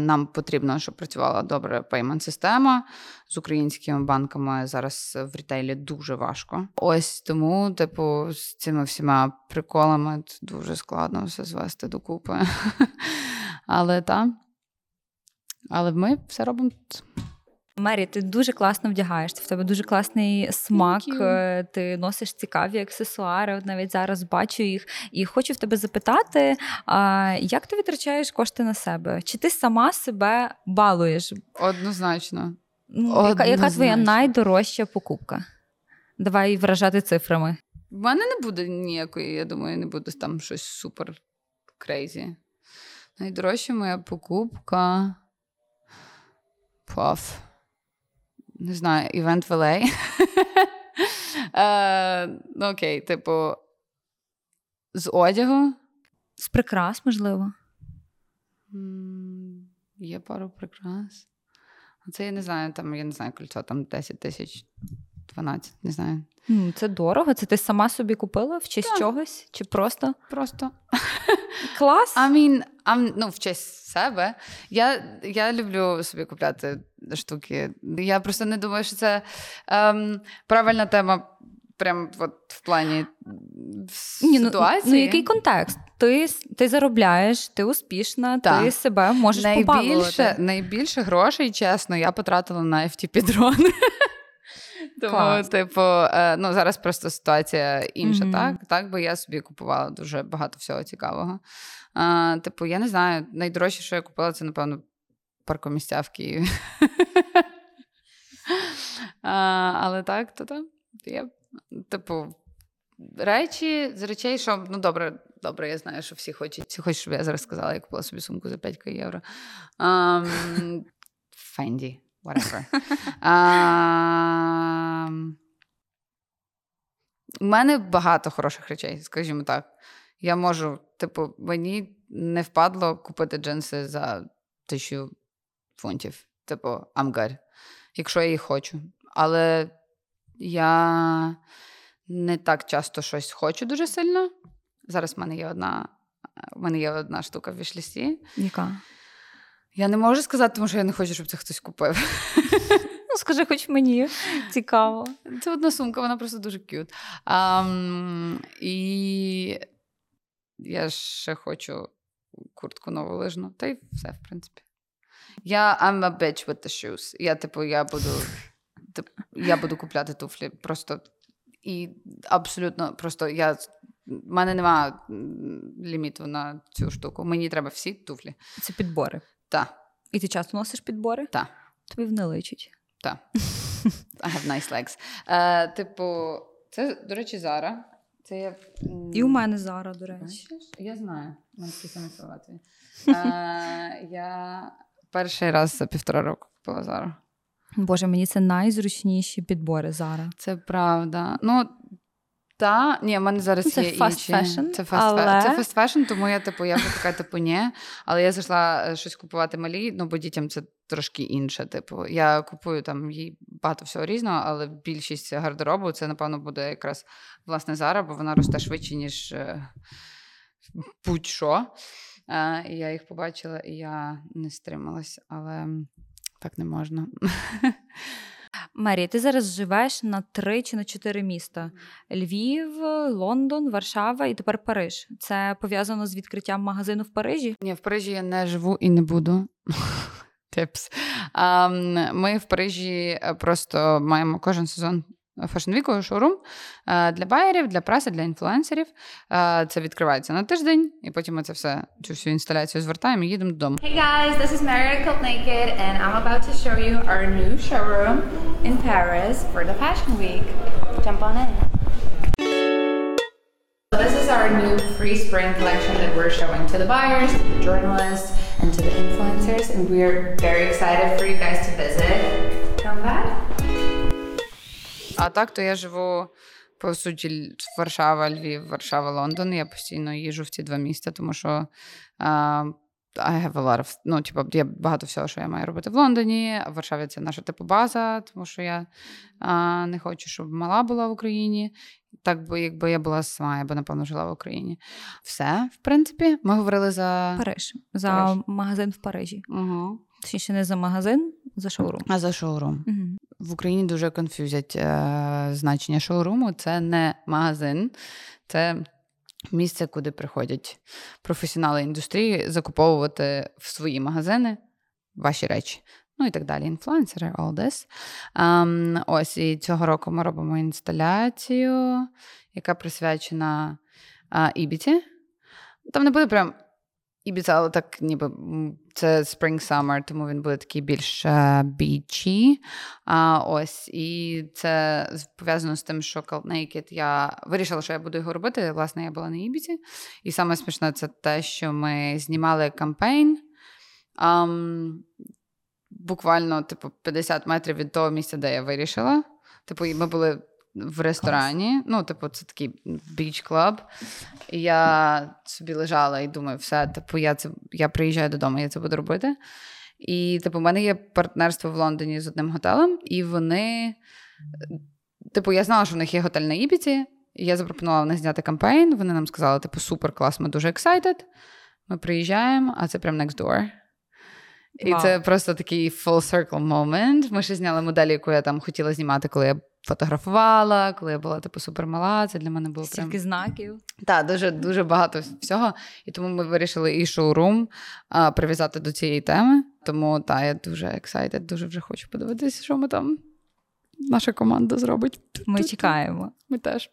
Нам потрібно, щоб працювала добре пеймент-система. З українськими банками зараз в рітейлі дуже важко. Ось тому, типу, з цими всіма приколами дуже складно все звести докупи. Але так. Але ми все робимо. Мері, ти дуже класно вдягаєшся, в тебе дуже класний смак. е, Ти носиш цікаві аксесуари. От навіть зараз бачу їх. І хочу в тебе запитати: а, як ти витрачаєш кошти на себе? Чи ти сама себе балуєш? Однозначно. Ну, яка, яка твоя найдорожча покупка? Давай виражати цифрами. В мене не буде ніякої, я думаю, не буде там щось супер крейзі. Найдорожча моя покупка. Паф. Не знаю, івент Велей. Ну, окей, типу, з одягу. З прикрас, можливо. Є пару прикрас. Це я не знаю, там, я не знаю, кольцо там 10 тисяч, 12, не знаю. Ну, це дорого. Це ти сама собі купила в честь Так. чогось? Чи просто Просто клас? I mean, I'm, ну, в честь себе. Я, я люблю собі купляти штуки. Я просто не думаю, що це ем, правильна тема. Прям от в плані Ні, ну, ситуації. ну який контекст? Ти, ти заробляєш, ти успішна, Так. ти себе можеш найбільше, побалувати. найбільше грошей, чесно, я потратила на FTP дрони. Тому, Клас. типу, е, ну зараз просто ситуація інша, Мгм. так? Так би я собі купувала дуже багато всього цікавого. А, типу, я не знаю, найдорожче, що я купила, це, напевно, паркомістя в Києві. а, але так, то там є. Типу, речі з речей, що ну добре, добре, я знаю, що всі хочуть. Всі хочуть, щоб я зараз сказала, я купила собі сумку за 5 євро. Um, Fendi, whatever. Um, у мене багато хороших речей, скажімо так. Я можу, типу, мені не впадло купити джинси за тисячу фунтів. Типу, I'm good. Якщо я їх хочу. Але я не так часто щось хочу дуже сильно. Зараз в мене є одна, в мене є одна штука в вішлісті. Яка? Я не можу сказати, тому що я не хочу, щоб це хтось купив. Ну, скажи, хоч мені цікаво. Це одна сумка, вона просто дуже к'ют. Um, і я ще хочу куртку нову лижну, та й все, в принципі. Я I'm a bitch with the shoes. Я, типу, я буду, тип, я буду купляти туфлі. Просто і абсолютно просто я. У мене немає ліміту на цю штуку. Мені треба всі туфлі. Це підбори. Так. І ти часто носиш підбори? Так. Тобі в не личить. Так. I have nice legs. Е, типу, це, до речі, Зара. Це я... І у мене зараз, до речі. Я знаю. У мене такі самі салати. Е, я перший раз за півтора року купила Зару. Боже, мені це найзручніші підбори зараз. Це правда. Ну, та, ні, в мене зараз Ну, це є інші. fashion, Це fast, але- це fast fashion, тому я, типу, я така, типу, ні. Але я зайшла е, щось купувати малі, ну, бо дітям це трошки інше. Типу, я купую там їй багато всього різного, але більшість гардеробу це, напевно, буде якраз власне Зара, бо вона росте швидше, ніж е, будь-що. Е, і я їх побачила, і я не стрималась, але так не можна. Марія, ти зараз живеш на три чи на чотири міста: Львів, Лондон, Варшава і тепер Париж. Це пов'язано з відкриттям магазину в Парижі. Ні, в Парижі я не живу і не буду. Типс. Ми в Парижі е, просто маємо кожен сезон фешн-віку шоурум е, для байерів, для преси, для інфлюенсерів. Е, Це відкривається на тиждень, і потім ми це все, цю всю інсталяцію звертаємо і їдемо додому. Hey guys, this is Mary Cold Naked, and I'm about to show you our new showroom in Paris for the Fashion Week. Jump on in. So this is our new pre-spring collection that we're showing to the buyers, to the journalists, and to the influencers, and we're very excited for you guys to visit. А так, то я живу. По суті, Варшава, Львів, Варшава, Лондон. Я постійно їжу в ці два міста, тому що а, I have a lot of, ну, типу, є багато всього, що я маю робити в Лондоні. А в Варшаві це наша типу база, тому що я а, не хочу, щоб мала була в Україні. Так би, якби я була сама, я би, напевно, жила в Україні. Все, в принципі, ми говорили за. Париж. За Париж. магазин в Парижі. Угу. Точніше, не за магазин, за шоурум. А за шоурум. Угу. В Україні дуже конфюзять е, значення шоуруму. Це не магазин, це місце, куди приходять професіонали індустрії закуповувати в свої магазини ваші речі. Ну і так далі. Інфлюенсери, all this. Ем, ось і цього року ми робимо інсталяцію, яка присвячена е, Ібіці. Там не буде прям Ібіца, але так ніби це Spring Summer, тому він буде такий більш е, бічі. А, ось, і це пов'язано з тим, що Cold Naked я вирішила, що я буду його робити. Власне, я була на Ібіці. І саме смішне це те, що ми знімали кампейн. Ам, буквально, типу, 50 метрів від того місця, де я вирішила. Типу, ми були в ресторані. Ну, типу, це такий beach club. І я собі лежала і думаю, все, типу, я це я приїжджаю додому, я це буду робити. І, типу, у мене є партнерство в Лондоні з одним готелем, і вони. Типу, я знала, що в них є готель на Ібіці. І я запропонувала в них зняти campaign. Вони нам сказали, типу, супер клас, ми дуже excited. Ми приїжджаємо, а це прям next door. І Вау. це просто такий full circle moment. Ми ще зняли модель, яку я там хотіла знімати, коли я фотографувала, коли я була типу супермала. Це для мене було прям знаків. так, дуже дуже багато всього. І тому ми вирішили і шоурум а, прив'язати до цієї теми. Тому та я дуже excited, дуже вже хочу подивитися, що ми там. Наша команда зробить. Ми чекаємо. Ми теж.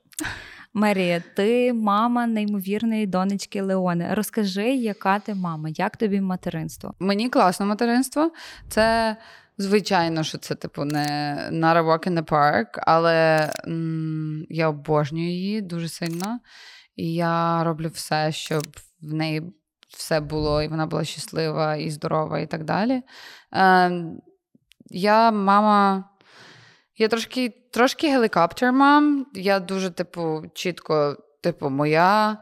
Марія, ти мама неймовірної донечки Леони. Розкажи, яка ти мама, як тобі материнство? Мені класно материнство. Це Звичайно, що це, типу, не not a walk in the park, але м, я обожнюю її дуже сильно. І я роблю все, щоб в неї все було, і вона була щаслива і здорова, і так далі. Е, я мама. Я трошки трошки гелікоптер мам. Я дуже, типу, чітко, типу, моя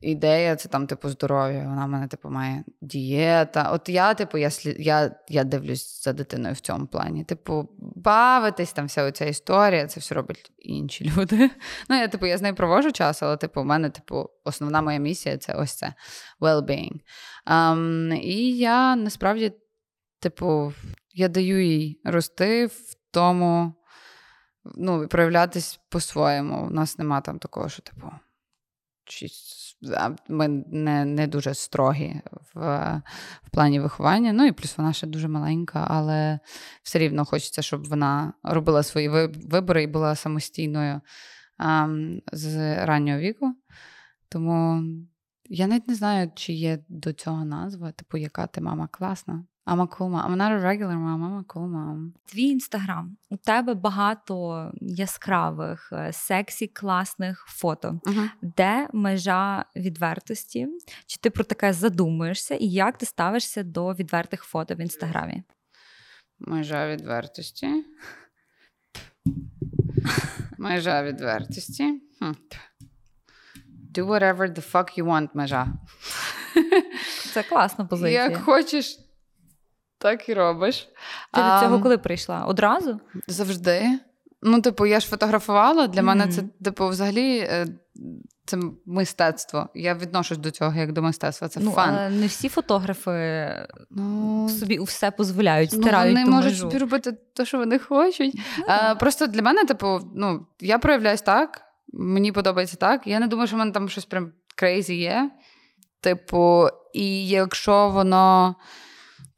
ідея це там, типу, здоров'я. Вона в мене, типу, має дієта. От я, типу, я я, я дивлюсь за дитиною в цьому плані. Типу, бавитись, там вся ця історія, це все роблять інші люди. Ну, я, типу, я з нею провожу час, але, типу, у мене, типу, основна моя місія це ось це well-being. Um, і я насправді, типу, я даю їй рости в тому, ну, проявлятись по-своєму. У нас нема там такого, що, типу, ми не не дуже строгі в в плані виховання. Ну і плюс вона ще дуже маленька, але все рівно хочеться, щоб вона робила свої вибори і була самостійною а, з раннього віку. Тому я навіть не знаю, чи є до цього назва, типу, яка ти мама класна. I'm a cool mom. I'm not a regular mom, I'm a cool mom. Твій інстаграм. У тебе багато яскравих, е, сексі, класних фото. Uh-huh. Де межа відвертості? Чи ти про таке задумуєшся? І як ти ставишся до відвертих фото в інстаграмі? Межа відвертості. Межа відвертості. Хм. Do whatever the fuck you want, межа. Це класна позиція. Як хочеш, так і робиш. Ти до цього коли прийшла? Одразу? Завжди. Ну, типу, я ж фотографувала. Для mm-hmm. мене це, типу, взагалі. Е, це мистецтво. Я відношусь до цього як до мистецтва. Це ну, fun. Але не всі фотографи ну, собі все дозволяють, стирають. Ну, Вони ту можуть межу. собі робити те, що вони хочуть. Mm-hmm. А, Просто для мене, типу, ну, я проявляюсь так, мені подобається так. Я не думаю, що в мене там щось прям crazy є. Типу, і якщо воно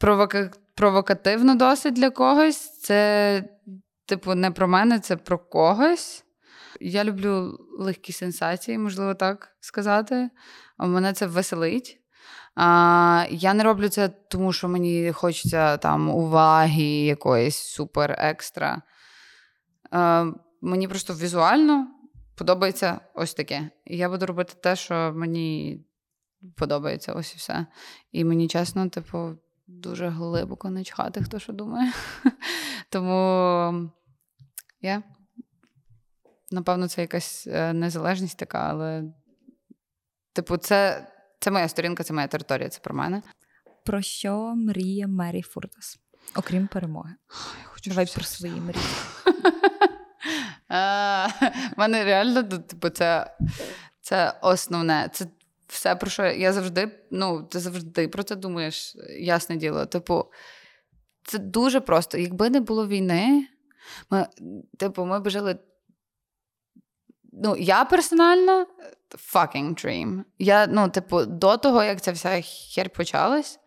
провока... провокативно досить для когось. Це, типу, не про мене, це про когось. Я люблю легкі сенсації, можливо, так сказати. Мене це веселить. А, Я не роблю це, тому що мені хочеться там уваги якоїсь супер екстра. А, Мені просто візуально подобається ось таке. І я буду робити те, що мені подобається, ось і все. І мені чесно, типу, дуже глибоко не чхати, хто що думає. Тому я. Напевно, це якась е, незалежність така, але, типу, це це моя сторінка, це моя територія, це про мене. Про що мріє Мері Фуртас? Окрім перемоги. Я хочу Давай про свої мрії. У мене реально, типу, це це основне. Це все, про що я завжди, ну, ти завжди про це думаєш, ясне діло. Типу, це дуже просто. Якби не було війни, ми, типу, ми б жили. Ну, я персонально fucking dream. Я, ну, типу, до того, як ця вся хер почалась,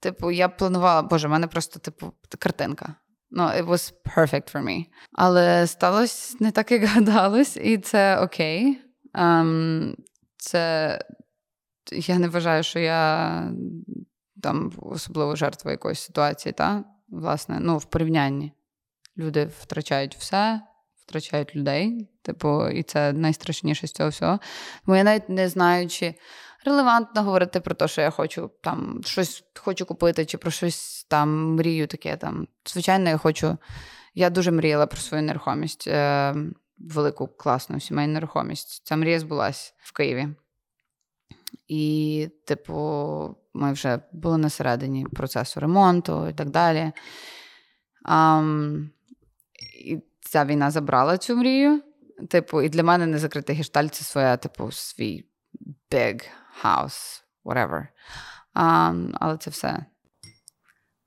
типу, я планувала, боже, в мене просто, типу, картинка. Ну, it was perfect for me. Але сталося не так, як гадалось, і це окей. Um, це я не вважаю, що я там особливо жертва якоїсь ситуації, та? власне, ну, в порівнянні. Люди втрачають все, втрачають людей. Типу, і це найстрашніше з цього всього. Бо я навіть не знаю, чи релевантно говорити про те, що я хочу там щось хочу купити, чи про щось там мрію таке. там. Звичайно, я хочу. Я дуже мріяла про свою нерухомість, е, велику класну сімейну нерухомість. Ця мрія збулась в Києві. І, типу, ми вже були на середині процесу ремонту і так далі. Um, і ця війна забрала цю мрію. Типу, і для мене не закритий гештальт це своя, типу, свій big house, whatever. Um, але це все.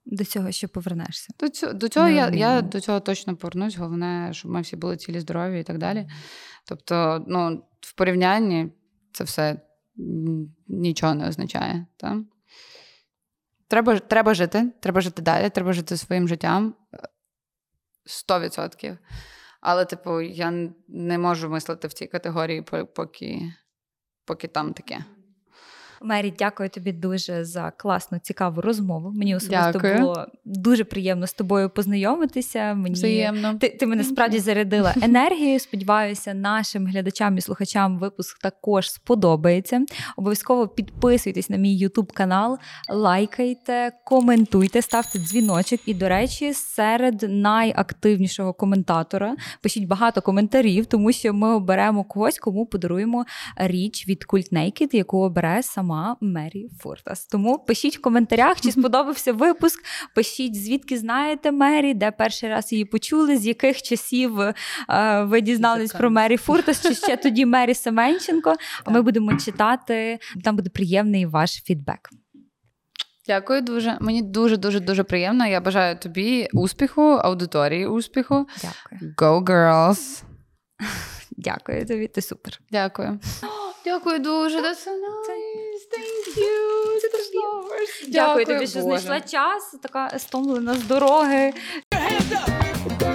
До цього ще повернешся. До цього до цього я я до цього точно повернусь. Головне, щоб ми всі були цілі здорові і так далі. Тобто, ну, в порівнянні це все нічого не означає. Та? Треба треба жити, треба жити далі, треба жити своїм життям 100%. Але, типу, я не можу мислити в цій категорії, поки поки там таке. Мері, дякую тобі дуже за класну, цікаву розмову. Мені особисто Дякую. було дуже приємно з тобою познайомитися. Мені Взаємно. Ти, ти мене справді зарядила енергією. Сподіваюся, нашим глядачам і слухачам випуск також сподобається. Обов'язково підписуйтесь на мій Ютуб канал, лайкайте, коментуйте, ставте дзвіночок. І, до речі, серед найактивнішого коментатора пишіть багато коментарів, тому що ми оберемо когось, кому подаруємо річ від Cult Naked, яку обере сама Мері Фуртас. Тому пишіть в коментарях, чи сподобався випуск. Пишіть, звідки знаєте Мері, де перший раз її почули, з яких часів е, ви дізнались про Мері Фуртас, чи ще тоді Мері Семенченко. А ми будемо читати. Там буде приємний ваш фідбек. Дякую дуже. Мені дуже дуже дуже приємно. Я бажаю тобі успіху, аудиторії успіху. Дякую. Go girls! Дякую тобі. Ти супер. Дякую. Дякую дуже. Nice. Thank you. Це Дякую тобі, що знайшла час. Така стомлена з дороги. Hands up.